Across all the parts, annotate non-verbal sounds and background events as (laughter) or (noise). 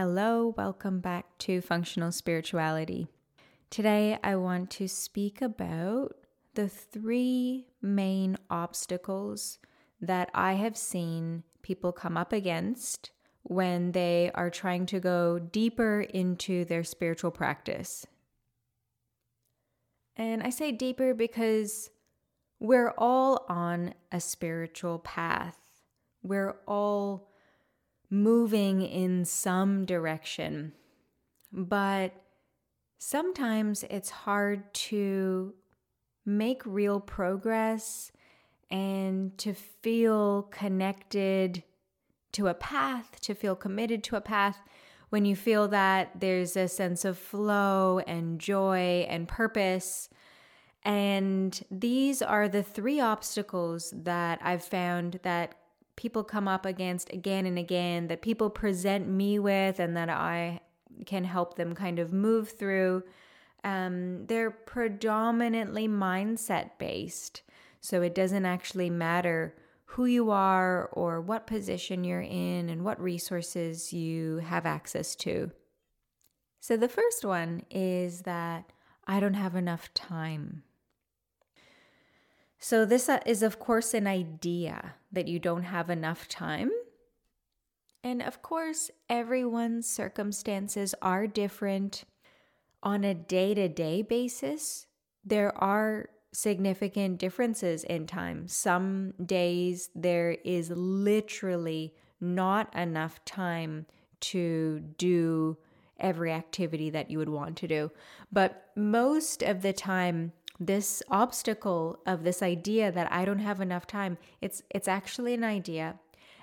Hello, welcome back to Functional Spirituality. Today, I want to speak about the three main obstacles that I have seen people come up against when they are trying to go deeper into their spiritual practice. And I say deeper because we're all on a spiritual path. We're all moving in some direction. But sometimes it's hard to make real progress and to feel connected to a path, to feel committed to a path when you feel that there's a sense of flow and joy and purpose. And these are the three obstacles that I've found that people come up against again and again that people present me with and that I can help them kind of move through. Um, they're predominantly mindset based. So it doesn't actually matter who you are or what position you're in and what resources you have access to. So the first one is that I don't have enough time. So, this uh, is, of course, an idea that you don't have enough time. And of course, everyone's circumstances are different. On a day to day basis, there are significant differences in time. Some days there is literally not enough time to do every activity that you would want to do. But most of the time, this obstacle of this idea that I don't have enough time, it's it's actually an idea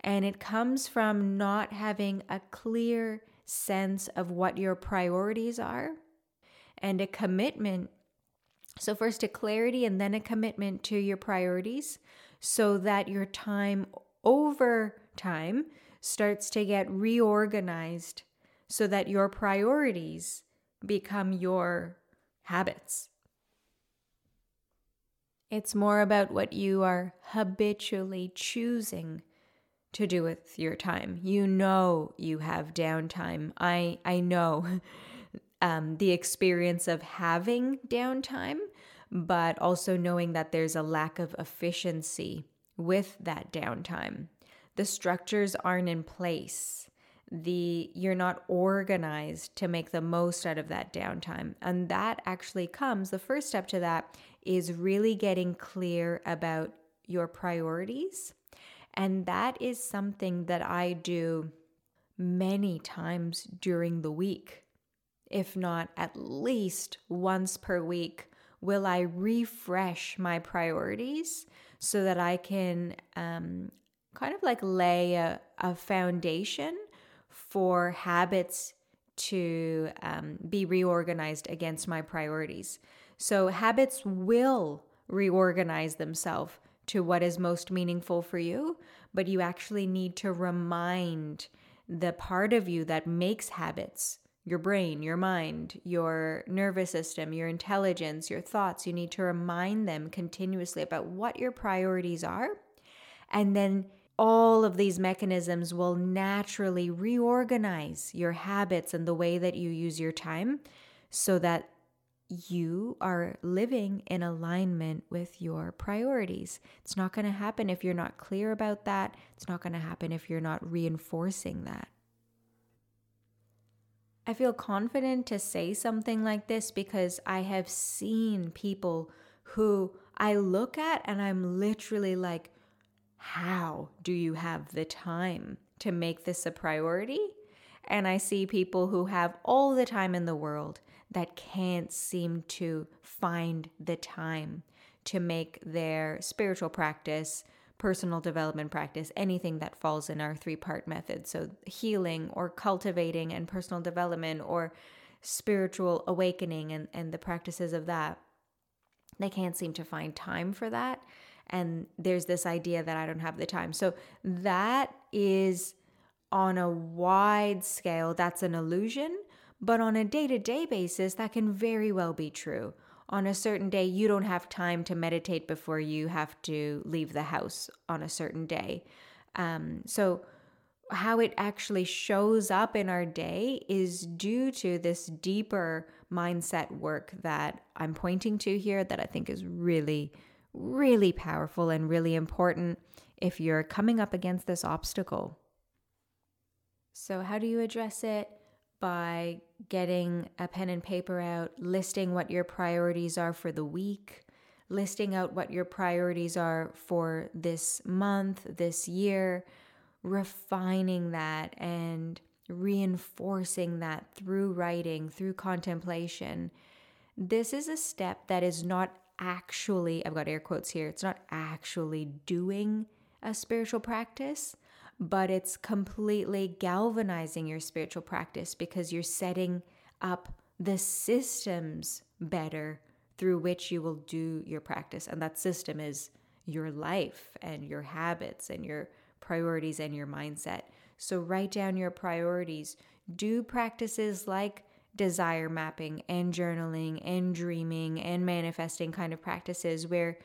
and it comes from not having a clear sense of what your priorities are and a commitment. So first a clarity and then a commitment to your priorities so that your time over time starts to get reorganized so that your priorities become your habits it's more about what you are habitually choosing to do with your time. You know you have downtime. I I know (laughs) um, the experience of having downtime, but also knowing that there's a lack of efficiency with that downtime. The structures aren't in place. The you're not organized to make the most out of that downtime. And that actually comes the first step to that is really getting clear about your priorities. And that is something that I do many times during the week. If not at least once per week, will I refresh my priorities so that I can um, kind of like lay a, a foundation for habits to um, be reorganized against my priorities. So habits will reorganize themselves to what is most meaningful for you, but you actually need to remind the part of you that makes habits your brain, your mind, your nervous system, your intelligence, your thoughts. You need to remind them continuously about what your priorities are. And then all of these mechanisms will naturally reorganize your habits and the way that you use your time so that you are living in alignment with your priorities. It's not going to happen if you're not clear about that. It's not going to happen if you're not reinforcing that. I feel confident to say something like this because I have seen people who I look at and I'm literally like, how do you have the time to make this a priority? And I see people who have all the time in the world that can't seem to find the time to make their spiritual practice, personal development practice, anything that falls in our three part method. So, healing or cultivating and personal development or spiritual awakening and, and the practices of that. They can't seem to find time for that. And there's this idea that I don't have the time. So, that is on a wide scale, that's an illusion but on a day to day basis, that can very well be true. On a certain day, you don't have time to meditate before you have to leave the house on a certain day. Um, so, how it actually shows up in our day is due to this deeper mindset work that I'm pointing to here that I think is really, really powerful and really important if you're coming up against this obstacle. So, how do you address it? By getting a pen and paper out, listing what your priorities are for the week, listing out what your priorities are for this month, this year, refining that and reinforcing that through writing, through contemplation. This is a step that is not actually, I've got air quotes here, it's not actually doing a spiritual practice, but it's completely galvanizing your spiritual practice because you're setting up the systems better through which you will do your practice. And that system is your life and your habits and your priorities and your mindset. So write down your priorities. Do practices like desire mapping and journaling and dreaming and manifesting kind of practices where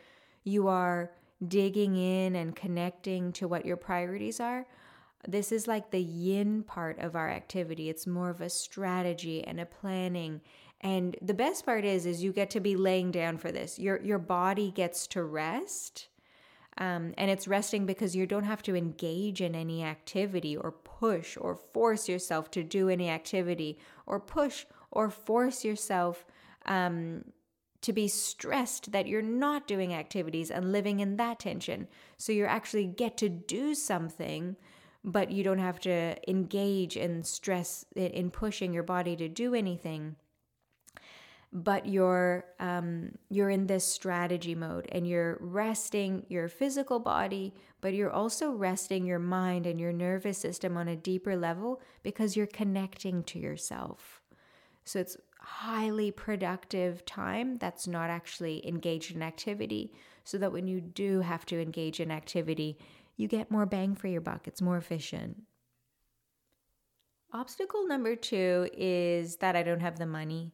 you are digging in and connecting to what your priorities are. This is like the yin part of our activity. It's more of a strategy and a planning. And the best part is is you get to be laying down for this. Your your body gets to rest um, and it's resting because you don't have to engage in any activity or push or force yourself to do any activity or push or force yourself um, to be stressed that you're not doing activities and living in that tension. So you actually get to do something, but you don't have to engage in stress in pushing your body to do anything but you're um, you're in this strategy mode and you're resting your physical body but you're also resting your mind and your nervous system on a deeper level because you're connecting to yourself. So it's highly productive time that's not actually engaged in activity so that when you do have to engage in activity you get more bang for your buck it's more efficient. Obstacle number two is that i don't have the money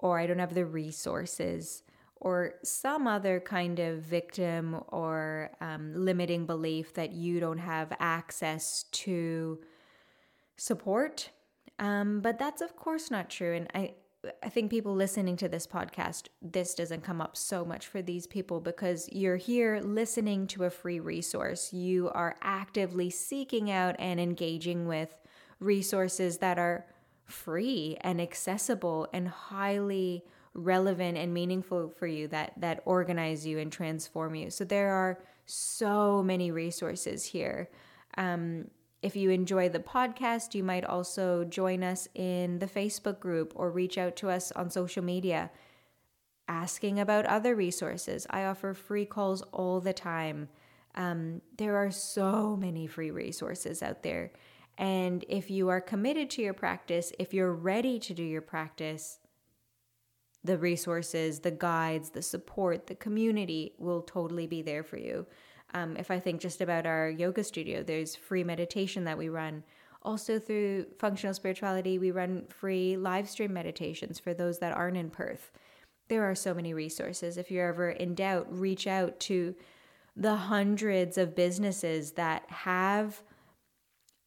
or I don't have the resources, or some other kind of victim or um, limiting belief that you don't have access to support. Um, but that's, of course, not true. And I, I think people listening to this podcast, this doesn't come up so much for these people because you're here listening to a free resource. You are actively seeking out and engaging with resources that are free and accessible and highly relevant and meaningful for you that that organize you and transform you. So there are so many resources here. Um, if you enjoy the podcast, you might also join us in the Facebook group or reach out to us on social media asking about other resources. I offer free calls all the time. Um, there are so many free resources out there. And if you are committed to your practice, if you're ready to do your practice, the resources, the guides, the support, the community will totally be there for you. Um, if I think just about our yoga studio, there's free meditation that we run. Also, through functional spirituality, we run free live stream meditations for those that aren't in Perth. There are so many resources. If you're ever in doubt, reach out to the hundreds of businesses that have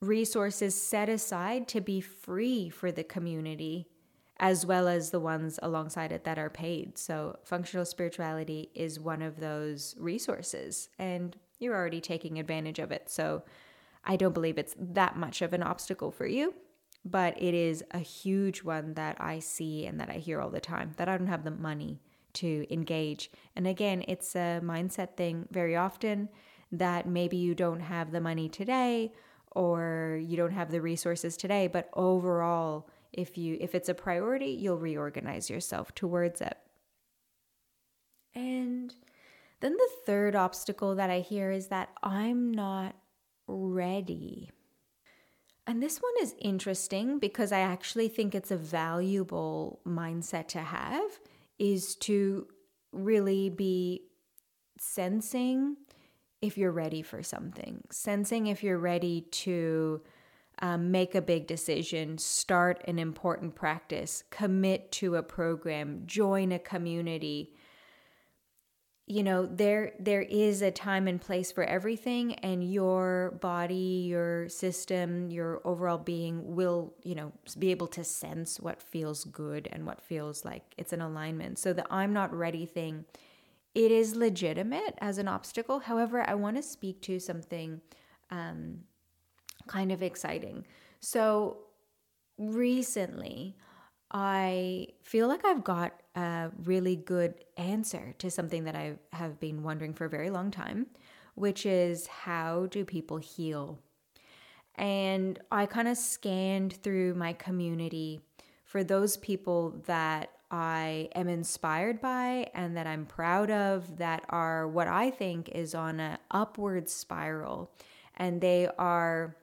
resources set aside to be free for the community, as well as the ones alongside it that are paid. So, functional spirituality is one of those resources, and you're already taking advantage of it. So, I don't believe it's that much of an obstacle for you, but it is a huge one that I see and that I hear all the time that I don't have the money to engage. And again, it's a mindset thing very often that maybe you don't have the money today or you don't have the resources today but overall if you if it's a priority you'll reorganize yourself towards it. And then the third obstacle that i hear is that i'm not ready. And this one is interesting because i actually think it's a valuable mindset to have is to really be sensing if you're ready for something, sensing if you're ready to um, make a big decision, start an important practice, commit to a program, join a community. you know there there is a time and place for everything and your body your system your overall being will you know be able to sense what feels good and what feels like it's an alignment so the i'm not ready thing it is legitimate as an obstacle however i want to speak to something um, kind of exciting so recently I feel like I've got a really good answer to something that I have been wondering for a very long time, which is how do people heal? And I kind of scanned through my community for those people that I am inspired by and that I'm proud of that are what I think is on an upward spiral. And they are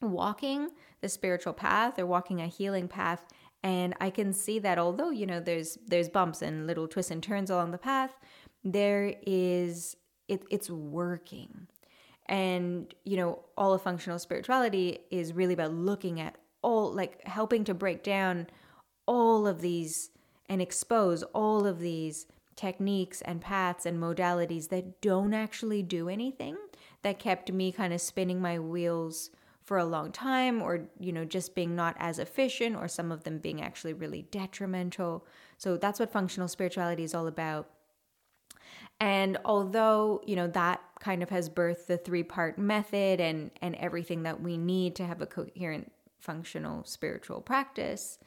walking the spiritual path or walking a healing path and i can see that although you know there's there's bumps and little twists and turns along the path there is it, it's working. And you know all of functional spirituality is really about looking at all like helping to break down all of these and expose all of these techniques and paths and modalities that don't actually do anything that kept me kind of spinning my wheels for a long time or you know just being not as efficient or some of them being actually really detrimental. So that's what functional spirituality is all about. And although you know that kind of has birthed the three part method and and everything that we need to have a coherent functional spiritual practice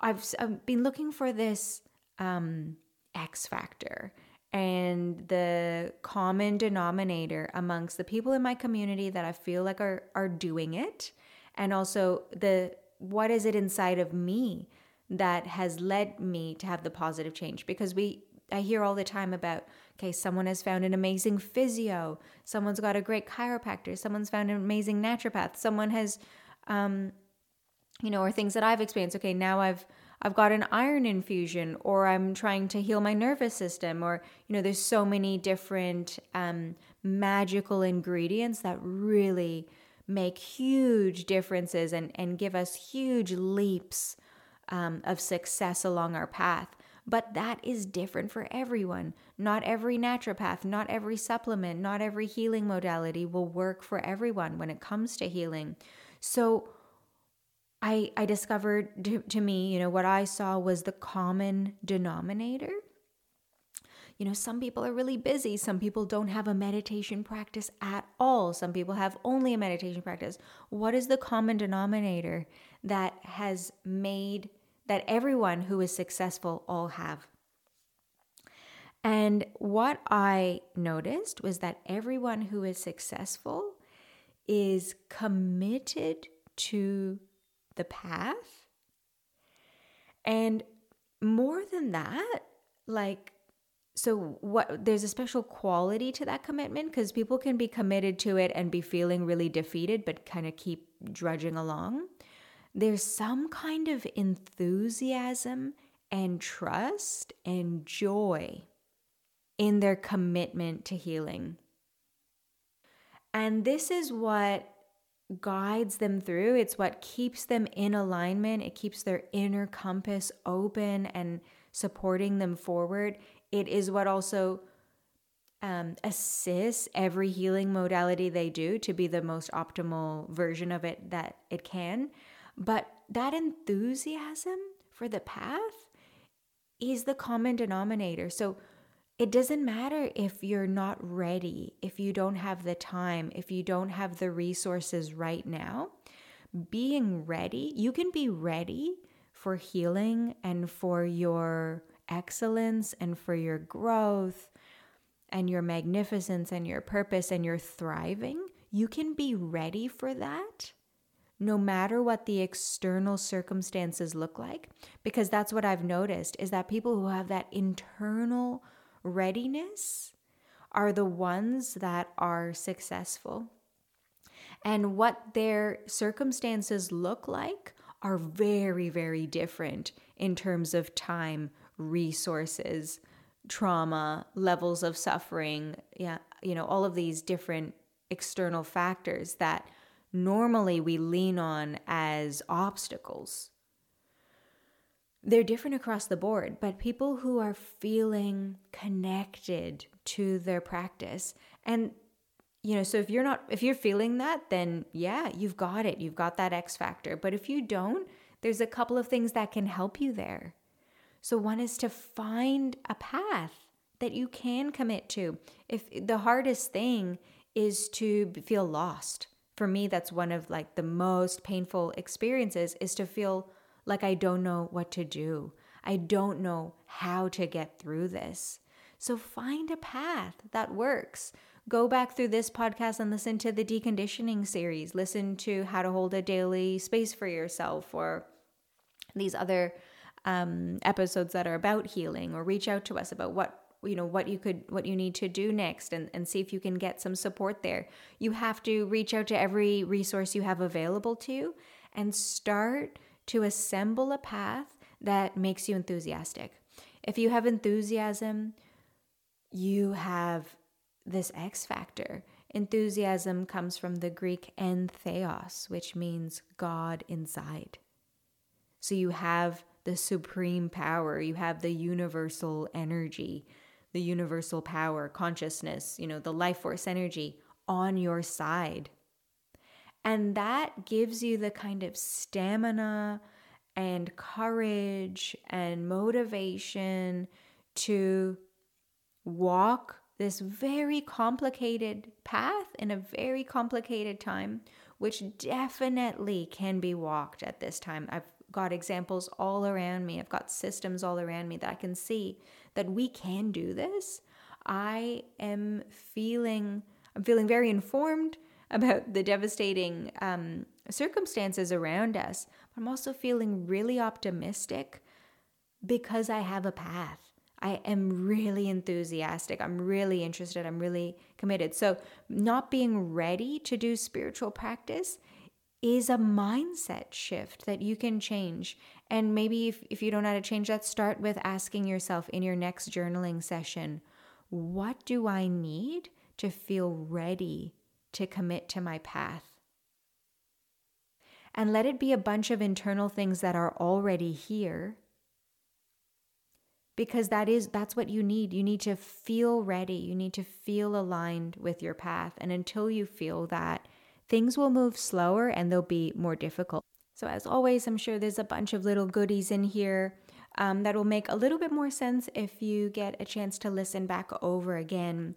i've, I've been looking for this um x factor and the common denominator amongst the people in my community that I feel like are are doing it and also the what is it inside of me that has led me to have the positive change? Because we I hear all the time about okay someone has found an amazing physio someone's got a great chiropractor someone's found an amazing naturopath someone has um you know or things that I've experienced okay now I've I've got an iron infusion or I'm trying to heal my nervous system or you know there's so many different um, magical ingredients that really make huge differences and, and give us huge leaps um, of success along our path. But that is different for everyone. Not every naturopath, not every supplement, not every healing modality will work for everyone when it comes to healing. So, I, I discovered to, to me, you know, what I saw was the common denominator. You know, some people are really busy. Some people don't have a meditation practice at all. Some people have only a meditation practice. What is the common denominator that has made that everyone who is successful all have? And what I noticed was that everyone who is successful is committed to the path. And more than that, like, so what there's a special quality to that commitment because people can be committed to it and be feeling really defeated, but kind of keep drudging along. There's some kind of enthusiasm and trust and joy in their commitment to healing. And this is what guides them through. It's what keeps them in alignment. It keeps their inner compass open and supporting them forward. It is what also um, assists every healing modality they do to be the most optimal version of it that it can. But that enthusiasm for the path is the common denominator. So it doesn't matter if you're not ready, if you don't have the time, if you don't have the resources right now. Being ready, you can be ready for healing and for your excellence and for your growth and your magnificence and your purpose and your thriving. You can be ready for that no matter what the external circumstances look like because that's what I've noticed is that people who have that internal readiness are the ones that are successful. And what their circumstances look like are very, very different in terms of time, resources, trauma, levels of suffering, yeah, you know, all of these different external factors that normally we lean on as obstacles they're different across the board, but people who are feeling connected to their practice and you know, so if you're not if you're feeling that, then yeah, you've got it. You've got that X factor. But if you don't, there's a couple of things that can help you there. So one is to find a path that you can commit to. If the hardest thing is to feel lost. For me, that's one of like the most painful experiences is to feel like I don't know what to do. I don't know how to get through this. So find a path that works. Go back through this podcast and listen to the deconditioning series. Listen to how to hold a daily space for yourself or these other um, episodes that are about healing or reach out to us about what you know what you could what you need to do next and, and see if you can get some support there you have to reach out to every resource you have available to you and start to assemble a path that makes you enthusiastic. If you have enthusiasm, you have this X factor. Enthusiasm comes from the Greek entheos, which means God inside. So you have the supreme power, you have the universal energy, the universal power, consciousness, you know, the life force energy on your side. And that gives you the kind of stamina and courage and motivation to walk this very complicated path in a very complicated time, which definitely can be walked at this time. I've got examples all around me, I've got systems all around me that I can see that we can do this. I am feeling, I'm feeling very informed about the devastating um, circumstances around us. But I'm also feeling really optimistic because I have a path. I am really enthusiastic. I'm really interested. I'm really committed. So, not being ready to do spiritual practice is a mindset shift that you can change. And maybe if, if you don't know how to change that, start with asking yourself in your next journaling session what do I need to feel ready to commit to my path. And let it be a bunch of internal things that are already here. Because that is that's what you need. You need to feel ready. You need to feel aligned with your path. And until you feel that things will move slower and they'll be more difficult. So as always i'm sure there's a bunch of little goodies in here um, that will make a little bit more sense if you get a chance to listen back over again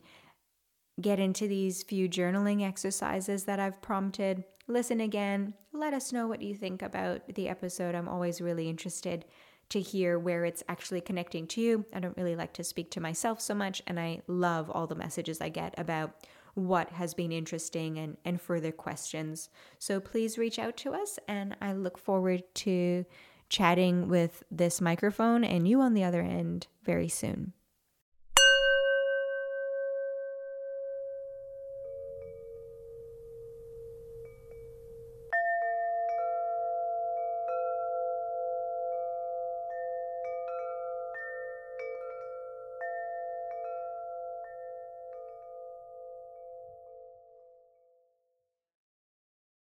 get into these few journaling exercises that I've prompted. Listen again. Let us know what you think about the episode. I'm always really interested to hear where it's actually connecting to you. I don't really like to speak to myself so much, and I love all the messages I get about what has been interesting and, and further questions. So please reach out to us, and I look forward to chatting with this microphone and you on the other end very soon.